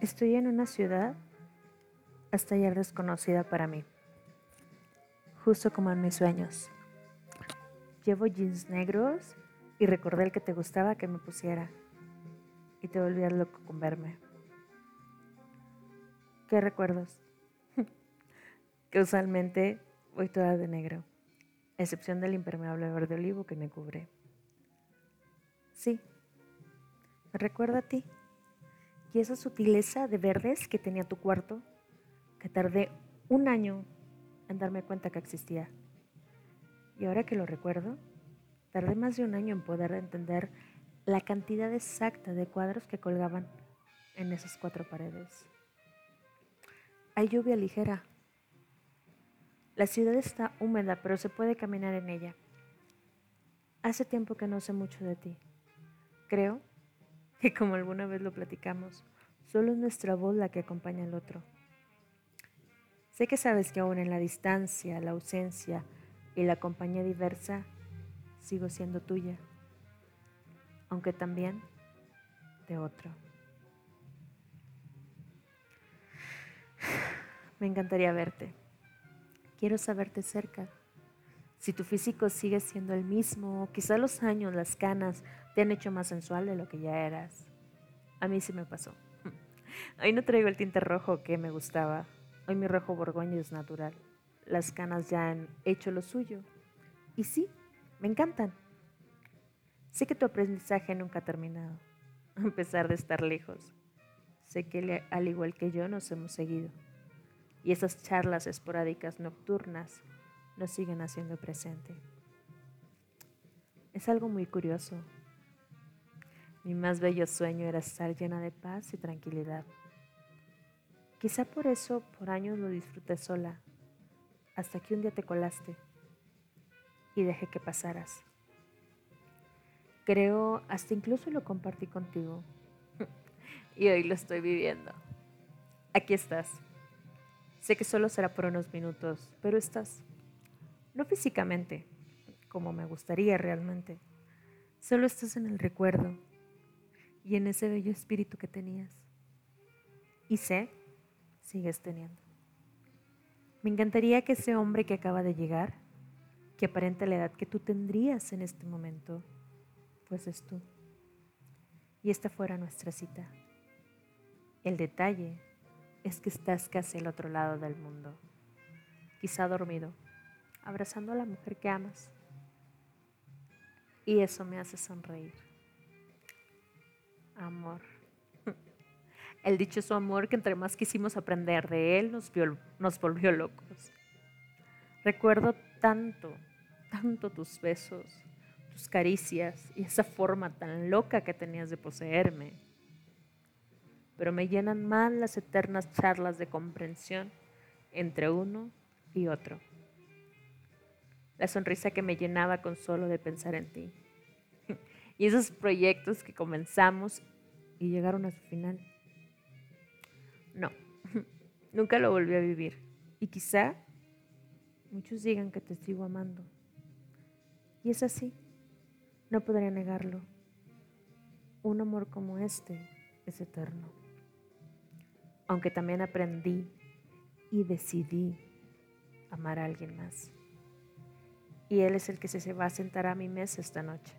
Estoy en una ciudad hasta ayer desconocida para mí, justo como en mis sueños. Llevo jeans negros y recordé el que te gustaba que me pusiera y te volvías loco con verme. ¿Qué recuerdos? que usualmente voy toda de negro, a excepción del impermeable verde olivo que me cubre. Sí, me recuerda a ti y esa sutileza de verdes que tenía tu cuarto, que tardé un año en darme cuenta que existía. Y ahora que lo recuerdo, tardé más de un año en poder entender la cantidad exacta de cuadros que colgaban en esas cuatro paredes. Hay lluvia ligera. La ciudad está húmeda, pero se puede caminar en ella. Hace tiempo que no sé mucho de ti. Creo que como alguna vez lo platicamos, solo es nuestra voz la que acompaña al otro. Sé que sabes que aún en la distancia, la ausencia y la compañía diversa, sigo siendo tuya, aunque también de otro. Me encantaría verte. Quiero saberte cerca. Si tu físico sigue siendo el mismo, quizá los años, las canas, te han hecho más sensual de lo que ya eras. A mí sí me pasó. Hoy no traigo el tinte rojo que me gustaba. Hoy mi rojo borgoño es natural. Las canas ya han hecho lo suyo. Y sí, me encantan. Sé que tu aprendizaje nunca ha terminado, a pesar de estar lejos. Sé que al igual que yo nos hemos seguido. Y esas charlas esporádicas nocturnas siguen haciendo presente. Es algo muy curioso mi más bello sueño era estar llena de paz y tranquilidad. Quizá por eso por años lo disfruté sola, hasta que un día te colaste y dejé que pasaras. Creo hasta incluso lo compartí contigo. y hoy lo estoy viviendo. Aquí estás. Sé que solo será por unos minutos, pero estás. No físicamente, como me gustaría realmente. Solo estás en el recuerdo y en ese bello espíritu que tenías. Y sé, sigues teniendo. Me encantaría que ese hombre que acaba de llegar, que aparenta la edad que tú tendrías en este momento, pues es tú. Y esta fuera nuestra cita. El detalle es que estás casi al otro lado del mundo, quizá dormido, abrazando a la mujer que amas. Y eso me hace sonreír amor. El dichoso amor que entre más quisimos aprender de él nos, nos volvió locos. Recuerdo tanto, tanto tus besos, tus caricias y esa forma tan loca que tenías de poseerme. Pero me llenan más las eternas charlas de comprensión entre uno y otro. La sonrisa que me llenaba con solo de pensar en ti. Y esos proyectos que comenzamos y llegaron a su final. No, nunca lo volví a vivir. Y quizá muchos digan que te sigo amando. Y es así, no podría negarlo. Un amor como este es eterno. Aunque también aprendí y decidí amar a alguien más. Y Él es el que se va a sentar a mi mesa esta noche.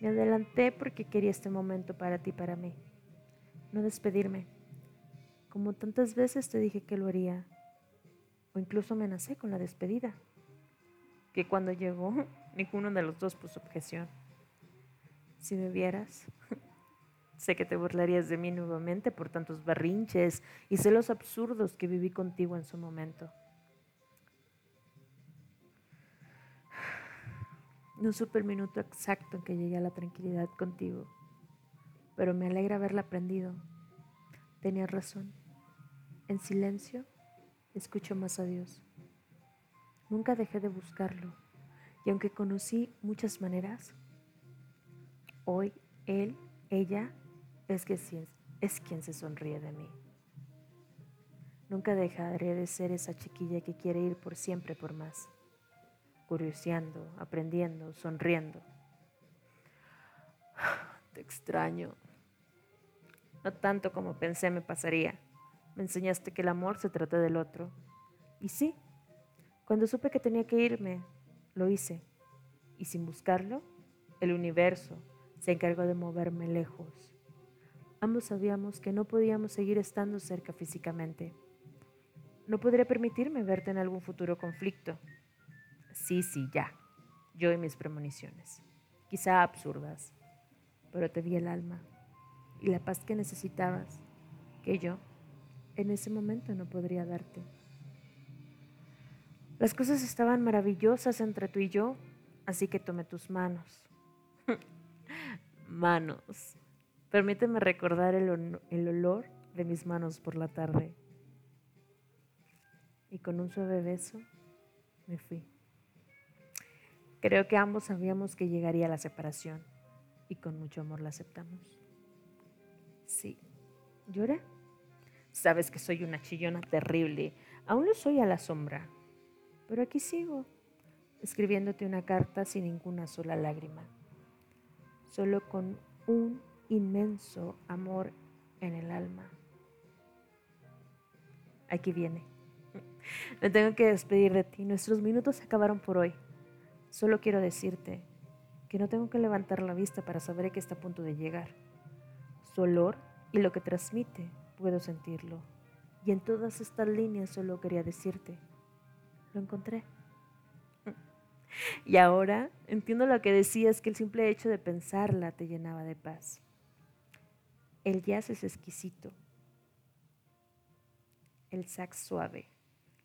Me adelanté porque quería este momento para ti, para mí. No despedirme. Como tantas veces te dije que lo haría. O incluso amenacé con la despedida. Que cuando llegó, ninguno de los dos puso objeción. Si me vieras, sé que te burlarías de mí nuevamente por tantos berrinches y celos absurdos que viví contigo en su momento. No supe el minuto exacto en que llegué a la tranquilidad contigo, pero me alegra haberla aprendido. Tenías razón. En silencio, escucho más a Dios. Nunca dejé de buscarlo, y aunque conocí muchas maneras, hoy Él, ella, es, que es quien se sonríe de mí. Nunca dejaré de ser esa chiquilla que quiere ir por siempre por más curioseando, aprendiendo, sonriendo. Te extraño. no tanto como pensé me pasaría. Me enseñaste que el amor se trata del otro. Y sí, cuando supe que tenía que irme, lo hice. Y sin buscarlo, el universo se encargó de moverme lejos. Ambos sabíamos que no podíamos seguir estando cerca físicamente. No podría permitirme verte en algún futuro conflicto. Sí, sí, ya. Yo y mis premoniciones. Quizá absurdas, pero te vi el alma y la paz que necesitabas, que yo en ese momento no podría darte. Las cosas estaban maravillosas entre tú y yo, así que tomé tus manos. manos. Permíteme recordar el, olor de mis manos por la tarde. Y con un suave beso me fui. Creo que ambos sabíamos que llegaría la separación y con mucho amor la aceptamos. Sí. ¿Lloré? Sabes que soy una chillona terrible. Aún lo soy a la sombra. Pero aquí sigo, escribiéndote una carta sin ninguna sola lágrima, solo con un inmenso amor en el alma. Aquí viene. Me tengo que despedir de ti. Nuestros minutos acabaron por hoy. Solo quiero decirte que no tengo que levantar la vista para saber que está a punto de llegar. Su olor y lo que transmite puedo sentirlo. Y en todas estas líneas solo quería decirte lo encontré. Y ahora entiendo lo que decías, que el simple hecho de pensarla te llenaba de paz. El jazz es exquisito. El sax suave.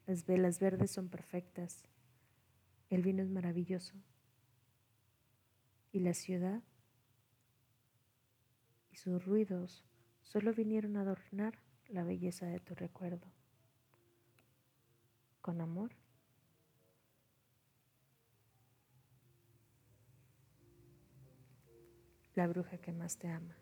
Las velas verdes son perfectas. El vino es maravilloso. Y la ciudad y sus ruidos solo vinieron a adornar la belleza de tu recuerdo. Con amor. la bruja que más te ama.